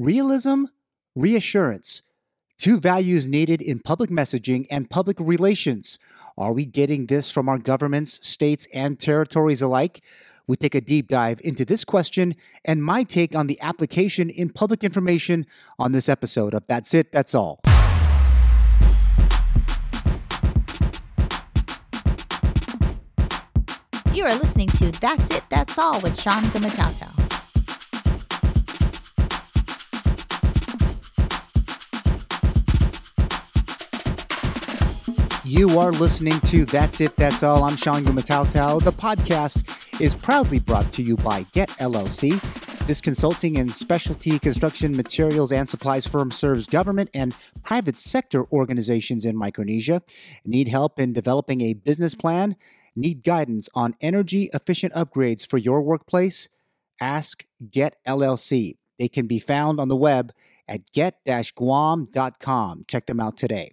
Realism, reassurance. Two values needed in public messaging and public relations. Are we getting this from our governments, states, and territories alike? We take a deep dive into this question and my take on the application in public information on this episode of That's It, That's All. You are listening to That's It, That's All with Sean Gumataotao. You are listening to That's It, That's All. I'm Sean Gumataotao. The podcast is proudly brought to you by Get LLC. This consulting and specialty construction materials and supplies firm serves government and private sector organizations in Micronesia. Need help in developing a business plan? Need guidance on energy efficient upgrades for your workplace? Ask Get LLC. They can be found on the web at get-guam.com. Check them out today.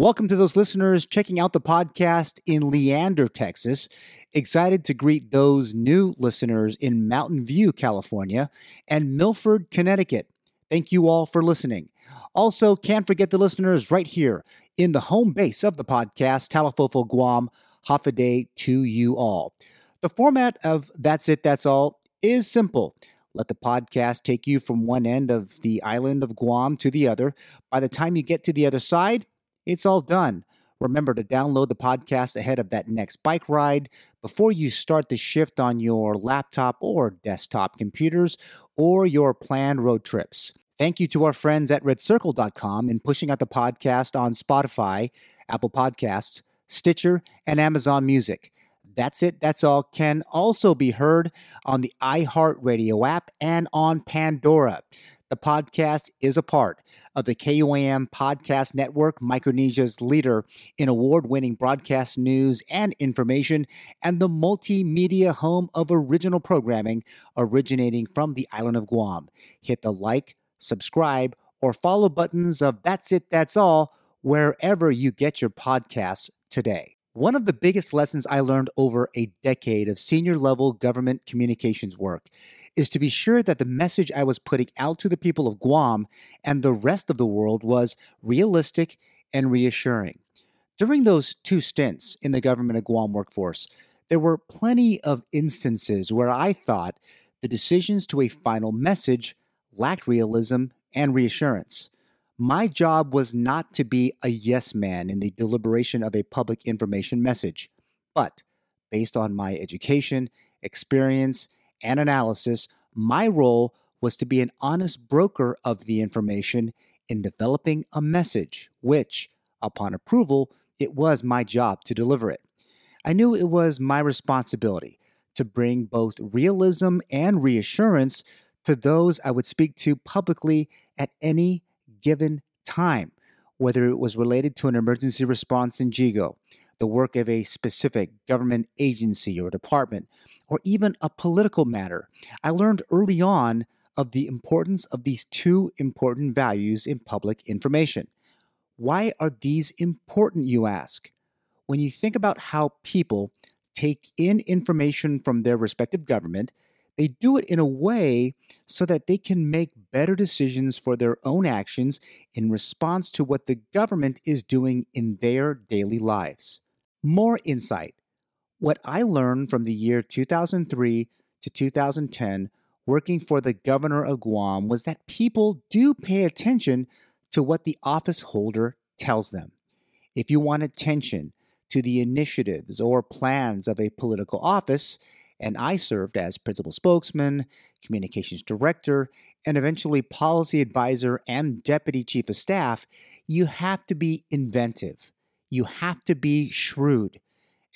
Welcome to those listeners checking out the podcast in Leander, Texas. Excited to greet those new listeners in Mountain View, California, and Milford, Connecticut. Thank you all for listening. Also, can't forget the listeners right here in the home base of the podcast, Talofofo, Guam. Hafa Adai to you all. The format of That's It, That's All is simple. Let the podcast take you from one end of the island of Guam to the other. By the time you get to the other side, it's all done. Remember to download the podcast ahead of that next bike ride before you start the shift on your laptop or desktop computers or your planned road trips. Thank you to our friends at redcircle.com in pushing out the podcast on Spotify, Apple Podcasts, Stitcher, and Amazon Music. That's it, that's all can also be heard on the iHeartRadio app and on Pandora. The podcast is a part of the KUAM Podcast Network, Micronesia's leader in award winning broadcast news and information, and the multimedia home of original programming originating from the island of Guam. Hit the like, subscribe, or follow buttons of That's It, That's All wherever you get your podcasts today. One of the biggest lessons I learned over a decade of senior level government communications work is to be sure that the message I was putting out to the people of Guam and the rest of the world was realistic and reassuring. During those two stints in the government of Guam workforce, there were plenty of instances where I thought the decisions to a final message lacked realism and reassurance. My job was not to be a yes man in the deliberation of a public information message, but based on my education, experience, and analysis, my role was to be an honest broker of the information in developing a message, which, upon approval, it was my job to deliver it. I knew it was my responsibility to bring both realism and reassurance to those I would speak to publicly at any given time, whether it was related to an emergency response in JIGO, the work of a specific government agency or department, or even a political matter. I learned early on of the importance of these two important values in public information. Why are these important, you ask? When you think about how people take in information from their respective government, they do it in a way so that they can make better decisions for their own actions in response to what the government is doing in their daily lives. More insight. What I learned from the year 2003 to 2010 working for the governor of Guam was that people do pay attention to what the office holder tells them. If you want attention to the initiatives or plans of a political office, and I served as principal spokesman, communications director, and eventually policy advisor and deputy chief of staff, you have to be inventive. You have to be shrewd.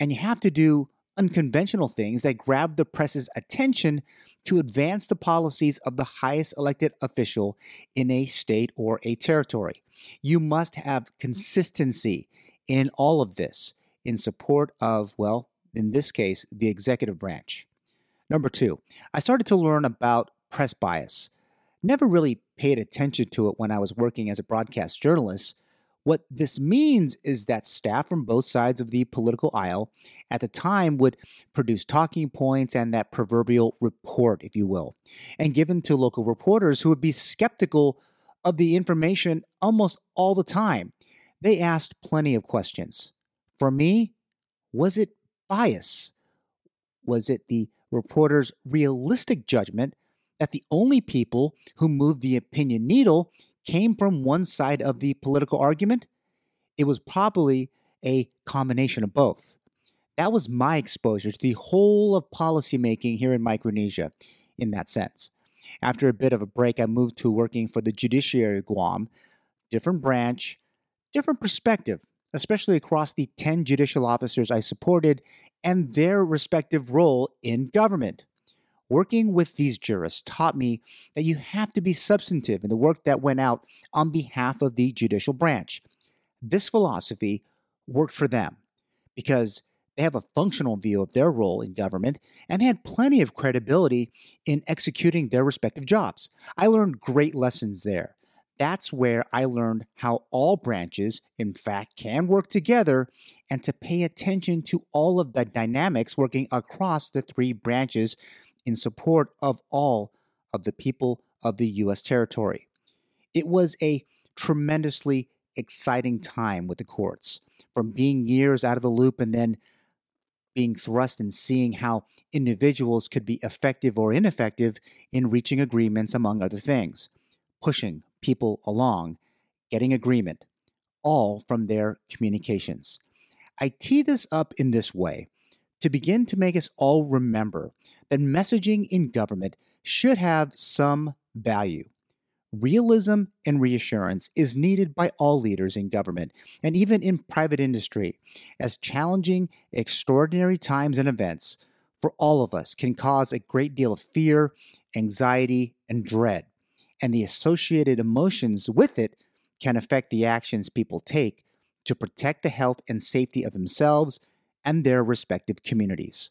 And you have to do unconventional things that grab the press's attention to advance the policies of the highest elected official in a state or a territory. You must have mm-hmm. consistency in all of this in support of, well, in this case, the executive branch. Number two, I started to learn about press bias. Never really paid attention to it when I was working as a broadcast journalist. What this means is that staff from both sides of the political aisle at the time would produce talking points and that proverbial report, if you will, and given to local reporters who would be skeptical of the information almost all the time. They asked plenty of questions. For me, was it bias? Was it the reporter's realistic judgment that the only people who moved the opinion needle came from one side of the political argument, it was probably a combination of both. That was my exposure to the whole of policymaking here in Micronesia in that sense. After a bit of a break, I moved to working for the Judiciary Guam, different branch, different perspective, especially across the 10 judicial officers I supported and their respective role in government. Working with these jurists taught me that you have to be substantive in the work that went out on behalf of the judicial branch. This philosophy worked for them because they have a functional view of their role in government and had plenty of credibility in executing their respective jobs. I learned great lessons there. That's where I learned how all branches, in fact, can work together and to pay attention to all of the dynamics working across the three branches in support of all of the people of the U.S. territory. It was a tremendously exciting time with the courts, from being years out of the loop and then being thrust and seeing how individuals could be effective or ineffective in reaching agreements, among other things, pushing people along, getting agreement, all from their communications. I tee this up in this way to begin to make us all remember that messaging in government should have some value. Realism and reassurance is needed by all leaders in government and even in private industry, as challenging, extraordinary times and events for all of us can cause a great deal of fear, anxiety, and dread, and the associated emotions with it can affect the actions people take to protect the health and safety of themselves and their respective communities.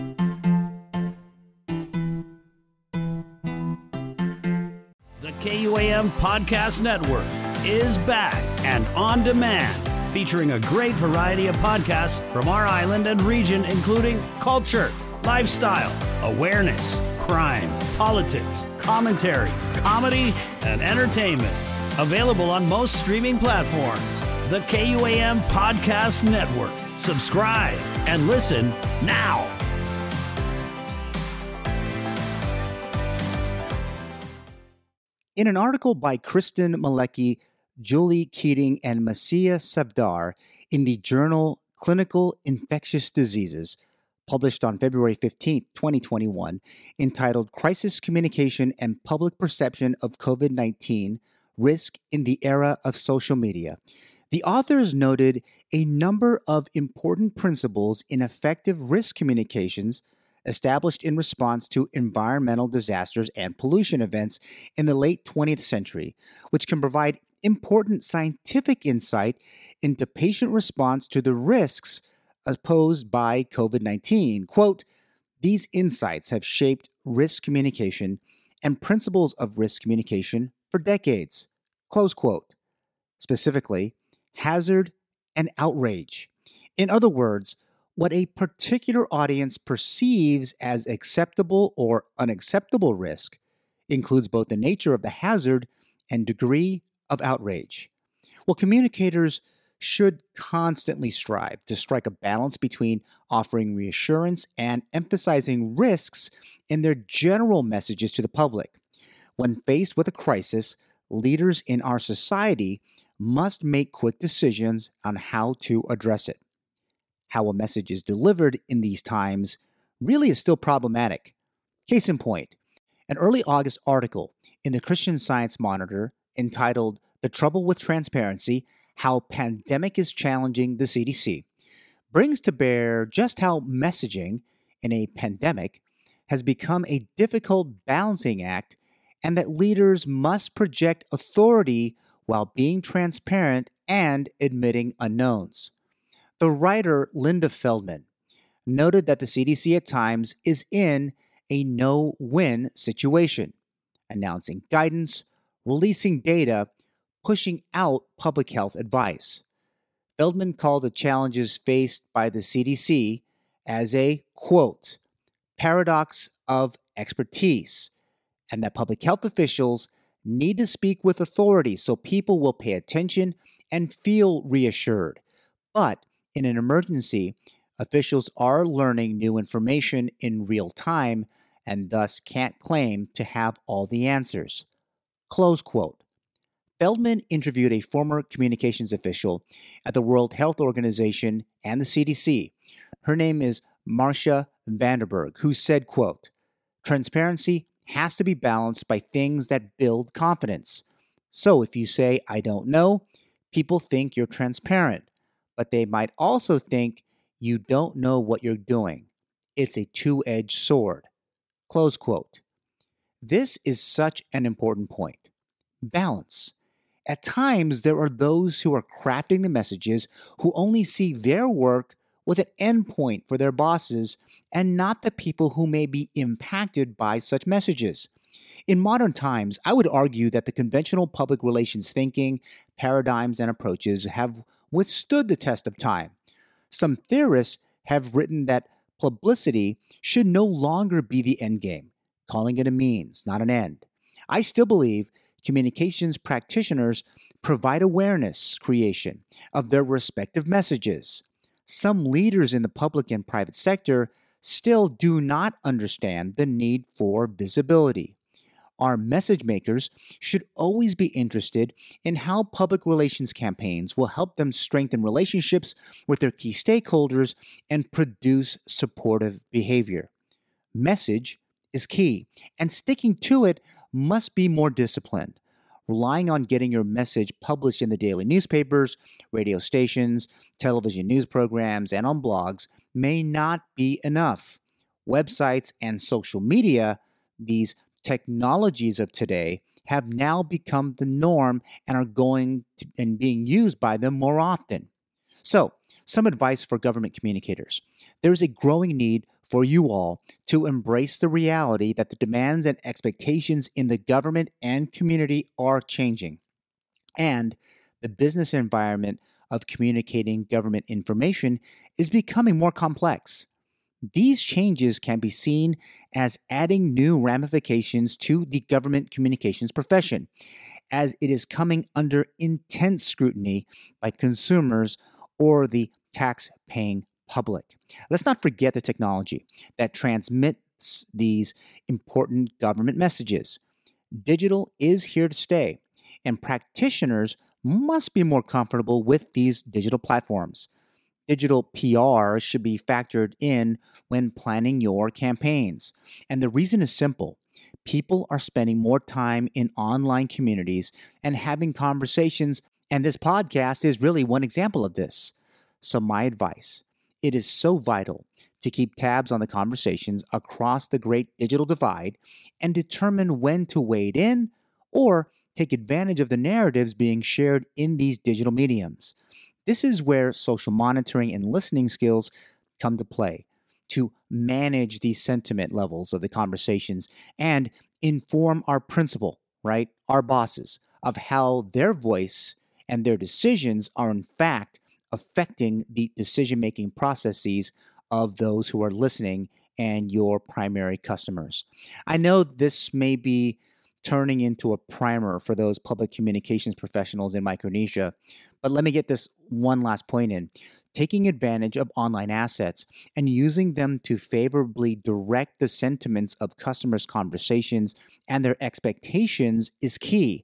Podcast Network is back and on demand, featuring a great variety of podcasts from our island and region, including culture, lifestyle, awareness, crime, politics, commentary, comedy, and entertainment. Available on most streaming platforms. The KUAM Podcast Network. Subscribe and listen now. In an article by Kristen Malecki, Julie Keating, and Nasia Safdar in the journal Clinical Infectious Diseases, published on February 15, 2021, entitled Crisis Communication and Public Perception of COVID 19 Risk in the Era of Social Media, the authors noted a number of important principles in effective risk communications established in response to environmental disasters and pollution events in the late 20th century, which can provide important scientific insight into patient response to the risks posed by COVID 19. Quote, these insights have shaped risk communication and principles of risk communication for decades. Close quote. Specifically, hazard and outrage. In other words, what a particular audience perceives as acceptable or unacceptable risk includes both the nature of the hazard and degree of outrage. Well, communicators should constantly strive to strike a balance between offering reassurance and emphasizing risks in their general messages to the public. When faced with a crisis, leaders in our society must make quick decisions on how to address it how a message is delivered in these times really is still problematic. Case in point, an early August article in the Christian Science Monitor entitled The Trouble with Transparency How Pandemic is Challenging the CDC brings to bear just how messaging in a pandemic has become a difficult balancing act and that leaders must project authority while being transparent and admitting unknowns. The writer Linda Feldmann noted that the CDC at times is in a no win situation, announcing guidance, releasing data, pushing out public health advice. Feldmann called the challenges faced by the CDC as a quote, paradox of expertise, and that public health officials need to speak with authority so people will pay attention and feel reassured. But in an emergency, officials are learning new information in real time and thus can't claim to have all the answers. Close quote. Feldmann interviewed a former communications official at the World Health Organization and the CDC. Her name is Marcia Vanderberg, who said, quote, Transparency has to be balanced by things that build confidence. So if you say, I don't know, people think you're transparent, but they might also think you don't know what you're doing. It's a two edged sword. Close quote. This is such an important point. Balance. At times, there are those who are crafting the messages who only see their work with an endpoint for their bosses and not the people who may be impacted by such messages. In modern times, I would argue that the conventional public relations thinking, paradigms, and approaches have withstood the test of time. Some theorists have written that publicity should no longer be the end game, calling it a means, not an end. I still believe communications practitioners provide awareness creation of their respective messages. Some leaders in the public and private sector still do not understand the need for visibility. Our message makers should always be interested in how public relations campaigns will help them strengthen relationships with their key stakeholders and produce supportive behavior. Message is key, and sticking to it must be more disciplined. Relying on getting your message published in the daily newspapers, radio stations, television news programs, and on blogs may not be enough. Websites and social media, these technologies of today, have now become the norm and are going to, and being used by them more often. So, some advice for government communicators. There is a growing need for you all to embrace the reality that the demands and expectations in the government and community are changing. And the business environment of communicating government information is becoming more complex. These changes can be seen as adding new ramifications to the government communications profession, as it is coming under intense scrutiny by consumers or the tax paying public. Let's not forget the technology that transmits these important government messages. Digital is here to stay, and practitioners must be more comfortable with these digital platforms. Digital PR should be factored in when planning your campaigns. And the reason is simple people are spending more time in online communities and having conversations, and this podcast is really one example of this. So, my advice it is so vital to keep tabs on the conversations across the great digital divide and determine when to wade in or take advantage of the narratives being shared in these digital mediums. This is where social monitoring and listening skills come to play to manage these sentiment levels of the conversations and inform our principal, right? Our bosses of how their voice and their decisions are in fact affecting the decision making processes of those who are listening and your primary customers. I know this may be turning into a primer for those public communications professionals in Micronesia. But let me get this one last point in. Taking advantage of online assets and using them to favorably direct the sentiments of customers' conversations and their expectations is key.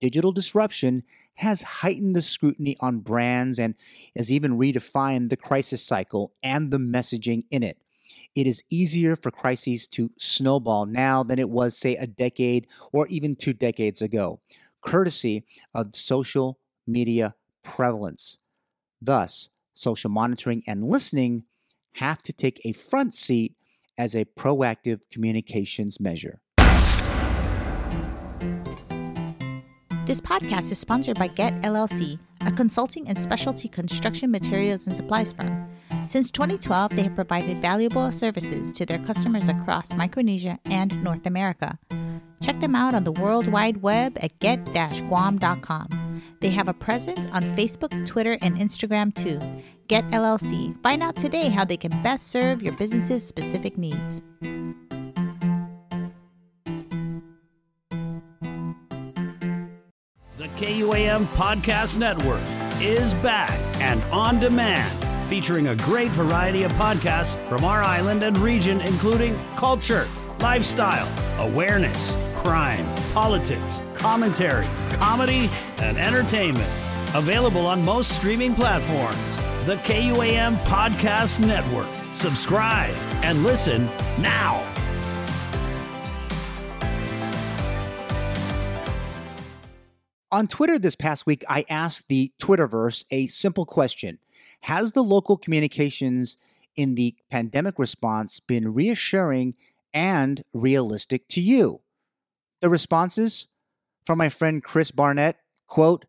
Digital disruption has heightened the scrutiny on brands and has even redefined the crisis cycle and the messaging in it. It is easier for crises to snowball now than it was, say, a decade or even two decades ago, courtesy of social media prevalence. Thus, social monitoring and listening have to take a front seat as a proactive communications measure. This podcast is sponsored by Get LLC, a consulting and specialty construction materials and supplies firm. Since 2012, they have provided valuable services to their customers across Micronesia and North America. Check them out on the World Wide Web at get-guam.com. They have a presence on Facebook, Twitter, and Instagram too. Get LLC. Find out today how they can best serve your business's specific needs. The KUAM Podcast Network is back and on demand, featuring a great variety of podcasts from our island and region, including culture, lifestyle, awareness, crime, politics, commentary, comedy, and entertainment. Available on most streaming platforms. The KUAM Podcast Network. Subscribe and listen now. On Twitter this past week, I asked the Twitterverse a simple question Has the local communications in the pandemic response been reassuring and realistic to you? The responses from my friend Chris Barnett quote,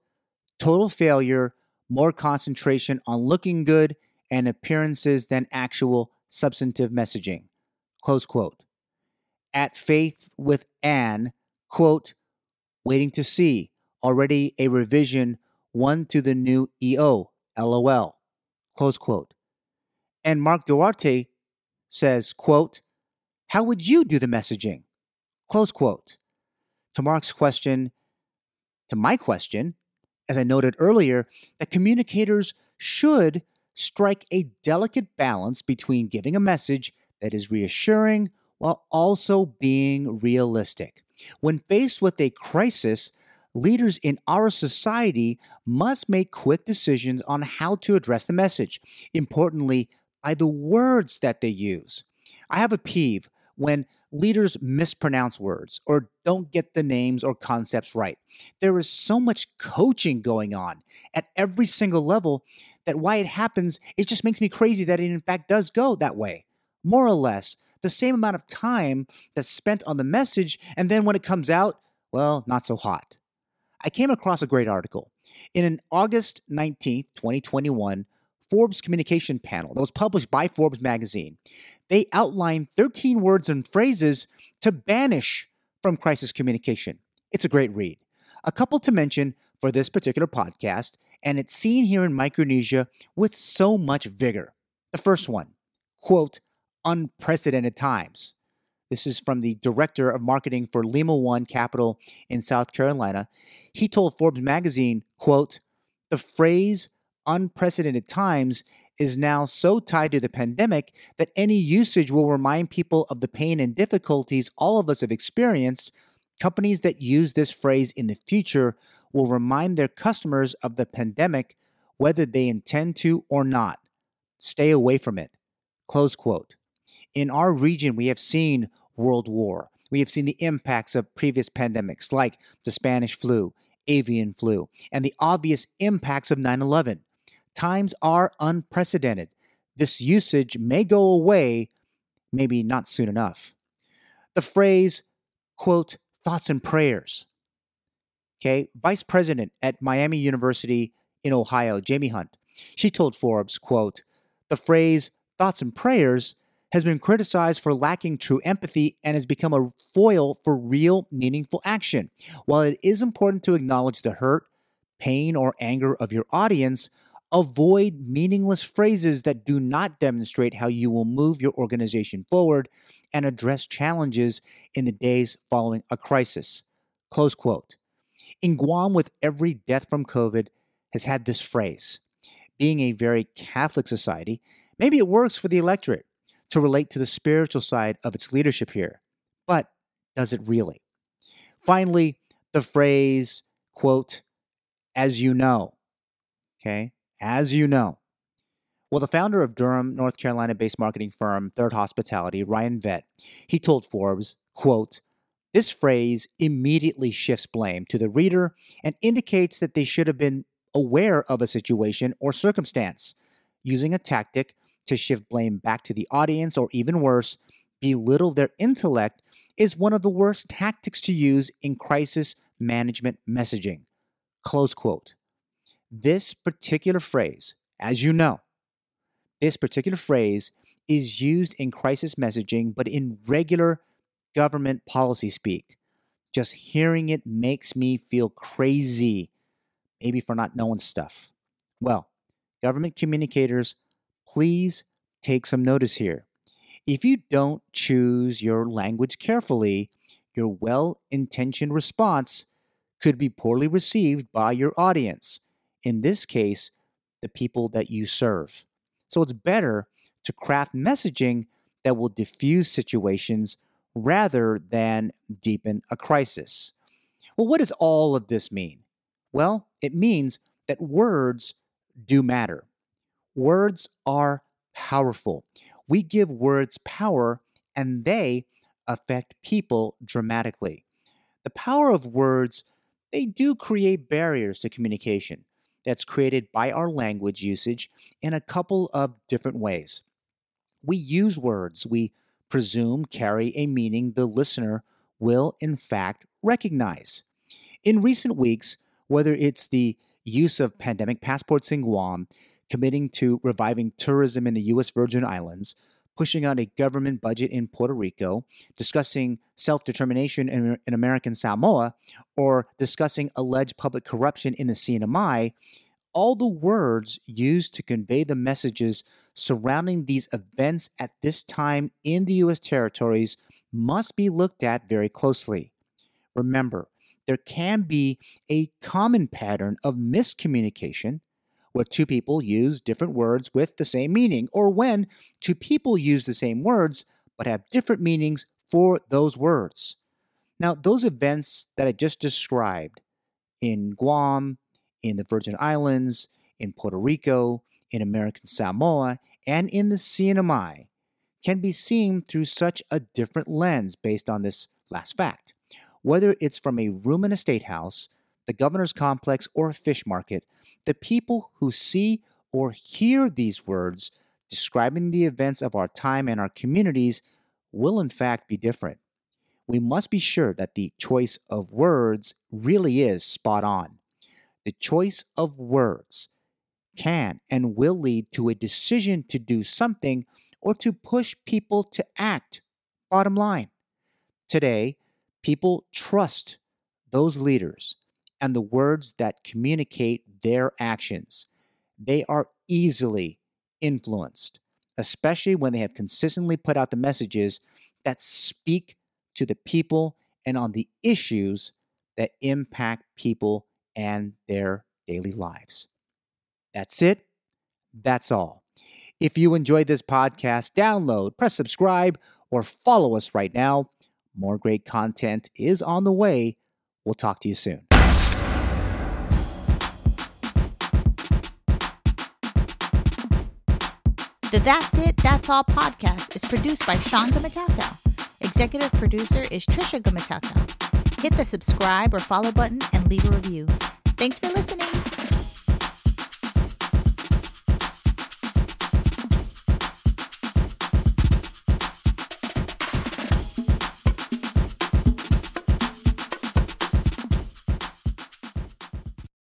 total failure, more concentration on looking good and appearances than actual substantive messaging. Close quote. At Faith with Anne, quote, waiting to see already a revision, one to the new EO, LOL, close quote. And Mark Duarte says, quote, how would you do the messaging? Close quote. To Mark's question, to my question, as I noted earlier, that communicators should strike a delicate balance between giving a message that is reassuring while also being realistic. When faced with a crisis, leaders in our society must make quick decisions on how to address the message. Importantly, by the words that they use. I have a peeve when leaders mispronounce words or don't get the names or concepts right. There is so much coaching going on at every single level that why it happens, it just makes me crazy that it in fact does go that way. More or less, the same amount of time that's spent on the message, and then when it comes out, well, not so hot. I came across a great article. In an August 19th, 2021, Forbes communication panel that was published by Forbes magazine, they outlined 13 words and phrases to banish from crisis communication. It's a great read. A couple to mention for this particular podcast, and it's seen here in Micronesia with so much vigor. The first one, quote, unprecedented times. This is from the director of marketing for Lima One Capital in South Carolina. He told Forbes magazine, quote, the phrase unprecedented times is now so tied to the pandemic that any usage will remind people of the pain and difficulties all of us have experienced. Companies that use this phrase in the future will remind their customers of the pandemic, whether they intend to or not. Stay away from it. Close quote. In our region, we have seen World War. We have seen the impacts of previous pandemics like the Spanish flu, avian flu, and the obvious impacts of 9 11. Times are unprecedented. This usage may go away, maybe not soon enough. The phrase, quote, thoughts and prayers. Okay, Vice President at Miami University in Ohio, Jaime Hunt, she told Forbes, quote, the phrase thoughts and prayers has been criticized for lacking true empathy and has become a foil for real, meaningful action. While it is important to acknowledge the hurt, pain, or anger of your audience, avoid meaningless phrases that do not demonstrate how you will move your organization forward and address challenges in the days following a crisis. Close quote. In Guam, with every death from COVID, has had this phrase. Being a very Catholic society, maybe it works for the electorate to relate to the spiritual side of its leadership here. But does it really? Finally, the phrase, quote, as you know. Okay, as you know. Well, the founder of Durham, North Carolina based marketing firm Third Hospitality, Ryan Vett, he told Forbes, quote, this phrase immediately shifts blame to the reader and indicates that they should have been aware of a situation or circumstance. Using a tactic to shift blame back to the audience or even worse, belittle their intellect is one of the worst tactics to use in crisis management messaging. Close quote. This particular phrase, as you know, this particular phrase is used in crisis messaging, but in regular government policy speak. Just hearing it makes me feel crazy, maybe for not knowing stuff. Well, government communicators, please take some notice here. If you don't choose your language carefully, your well intentioned response could be poorly received by your audience, in this case, the people that you serve. So it's better to craft messaging that will diffuse situations rather than deepen a crisis. Well, what does all of this mean? Well, it means that words do matter. Words are powerful. We give words power and they affect people dramatically. The power of words, they do create barriers to communication that's created by our language usage in a couple of different ways. We use words we presume carry a meaning the listener will, in fact, recognize. In recent weeks, whether it's the use of pandemic passports in Guam, committing to reviving tourism in the U.S. Virgin Islands, pushing out a government budget in Puerto Rico, discussing self determination in, in, American Samoa, or discussing alleged public corruption in the CNMI, all the words used to convey the messages surrounding these events at this time in the U.S. territories must be looked at very closely. Remember, there can be a common pattern of miscommunication where two people use different words with the same meaning, or when two people use the same words but have different meanings for those words. Now, those events that I just described in Guam, in the Virgin Islands, in Puerto Rico, in American Samoa, and in the CNMI can be seen through such a different lens based on this last fact. Whether it's from a room in a state house, the governor's complex, or a fish market, the people who see or hear these words describing the events of our time and our communities will in fact be different. We must be sure that the choice of words really is spot on. The choice of words can and will lead to a decision to do something or to push people to act. Bottom line. Today, people trust those leaders and the words that communicate their actions. They are easily influenced, especially when they have consistently put out the messages that speak to the people and on the issues that impact people and their daily lives. That's it. That's all. If you enjoyed this podcast, download, press subscribe, or follow us right now. More great content is on the way. We'll talk to you soon. The That's It, That's All podcast is produced by Sean Gumataotao. Executive producer is Trisha Gumataotao. Hit the subscribe or follow button and leave a review. Thanks for listening.